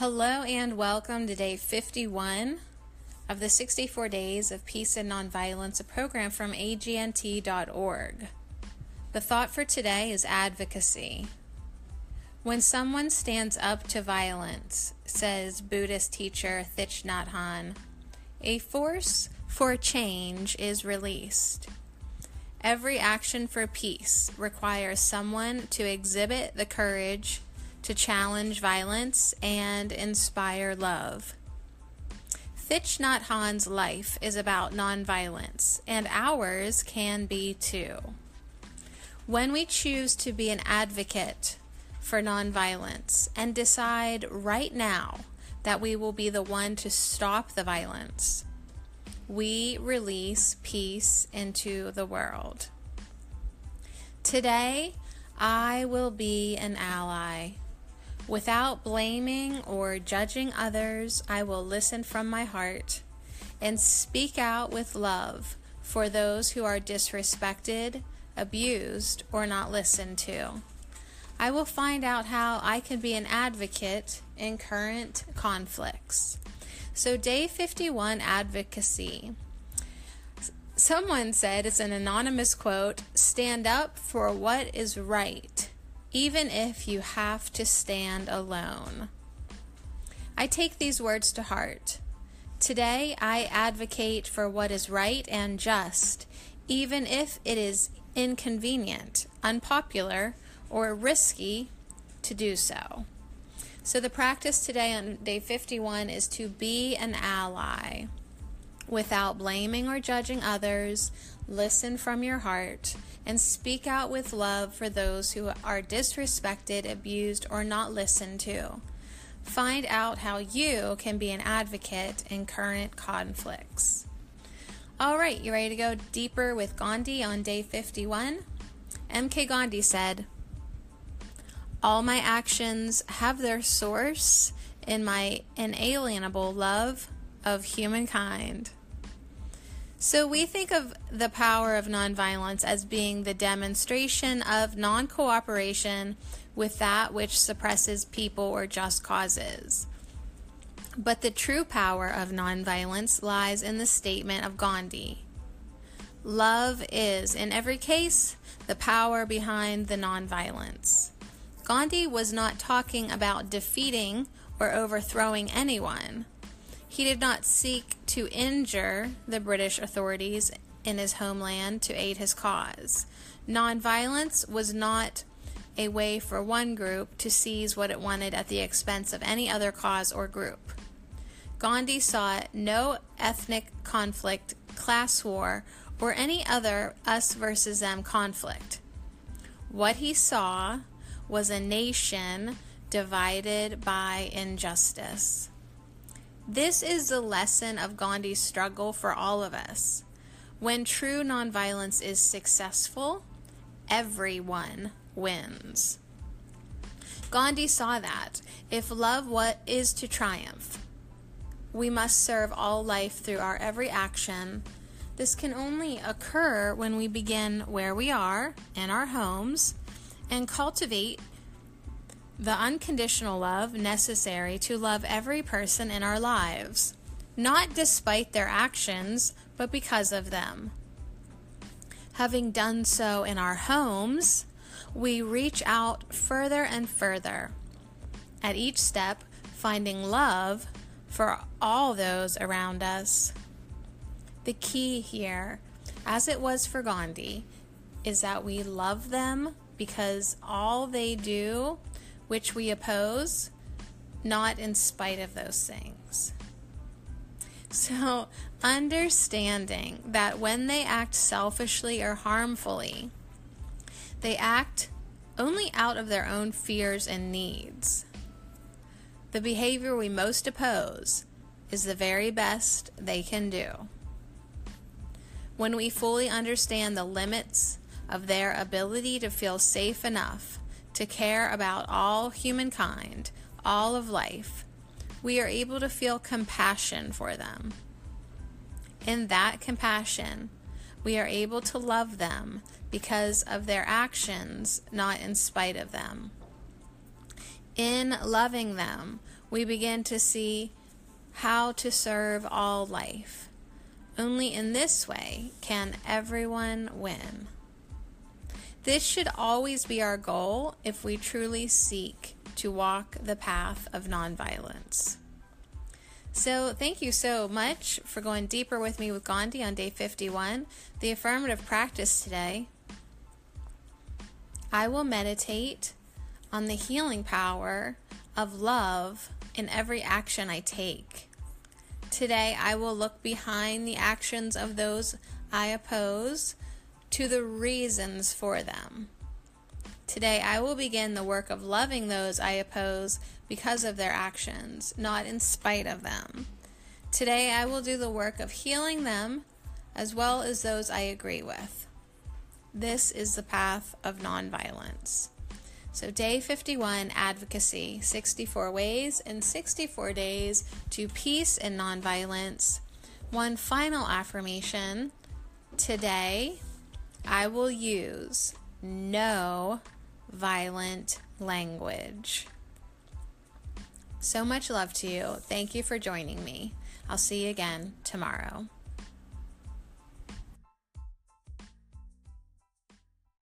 Hello and welcome to day 51 of the 64 Days of Peace and Nonviolence, a program from agnt.org. The thought for today is advocacy. When someone stands up to violence, says Buddhist teacher Thich Nhat Hanh, a force for change is released. Every action for peace requires someone to exhibit the courage to challenge violence and inspire love. Thich Nhat Hanh's life is about nonviolence, and ours can be too. When we choose to be an advocate for nonviolence and decide right now that we will be the one to stop the violence, we release peace into the world. Today, I will be an ally Without blaming or judging others, I will listen from my heart and speak out with love for those who are disrespected, abused, or not listened to. I will find out how I can be an advocate in current conflicts. So, day 51 advocacy. Someone said, it's an anonymous quote stand up for what is right even if you have to stand alone. I take these words to heart. Today, I advocate for what is right and just, even if it is inconvenient, unpopular, or risky to do so. So, the practice today on day 51 is to be an ally without blaming or judging others, listen from your heart, and speak out with love for those who are disrespected, abused, or not listened to. Find out how you can be an advocate in current conflicts. All right, you ready to go deeper with Gandhi on day 51? MK Gandhi said, All my actions have their source in my inalienable love of humankind. So we think of the power of nonviolence as being the demonstration of non cooperation with that which suppresses people or just causes. But the true power of nonviolence lies in the statement of Gandhi Love is, in every case, the power behind the nonviolence. Gandhi was not talking about defeating or overthrowing anyone. He did not seek to injure the British authorities in his homeland to aid his cause. Nonviolence was not a way for one group to seize what it wanted at the expense of any other cause or group. Gandhi saw no ethnic conflict, class war, or any other us versus them conflict. What he saw was a nation divided by injustice. This is the lesson of Gandhi's struggle for all of us. When true nonviolence is successful, everyone wins. Gandhi saw that if love what is to triumph, we must serve all life through our every action. This can only occur when we begin where we are, in our homes, and cultivate the unconditional love necessary to love every person in our lives, not despite their actions, but because of them. Having done so in our homes, we reach out further and further. At each step, finding love for all those around us. The key here, as it was for Gandhi, is that we love them because all they do which we oppose, not in spite of those things. So, understanding that when they act selfishly or harmfully, they act only out of their own fears and needs. The behavior we most oppose is the very best they can do. When we fully understand the limits of their ability to feel safe enough to care about all humankind, all of life, we are able to feel compassion for them. In that compassion, we are able to love them because of their actions, not in spite of them. In loving them, we begin to see how to serve all life. Only in this way can everyone win. This should always be our goal if we truly seek to walk the path of nonviolence. So, thank you so much for going deeper with me with Gandhi on day 51, the affirmative practice today. I will meditate on the healing power of love in every action I take. Today, I will look behind the actions of those I oppose to the reasons for them. Today, I will begin the work of loving those I oppose because of their actions, not in spite of them. Today, I will do the work of healing them as well as those I agree with. This is the path of nonviolence. So, day 51 advocacy 64 ways and 64 days to peace and nonviolence. One final affirmation today, I will use no violent language. So much love to you. Thank you for joining me. I'll see you again tomorrow.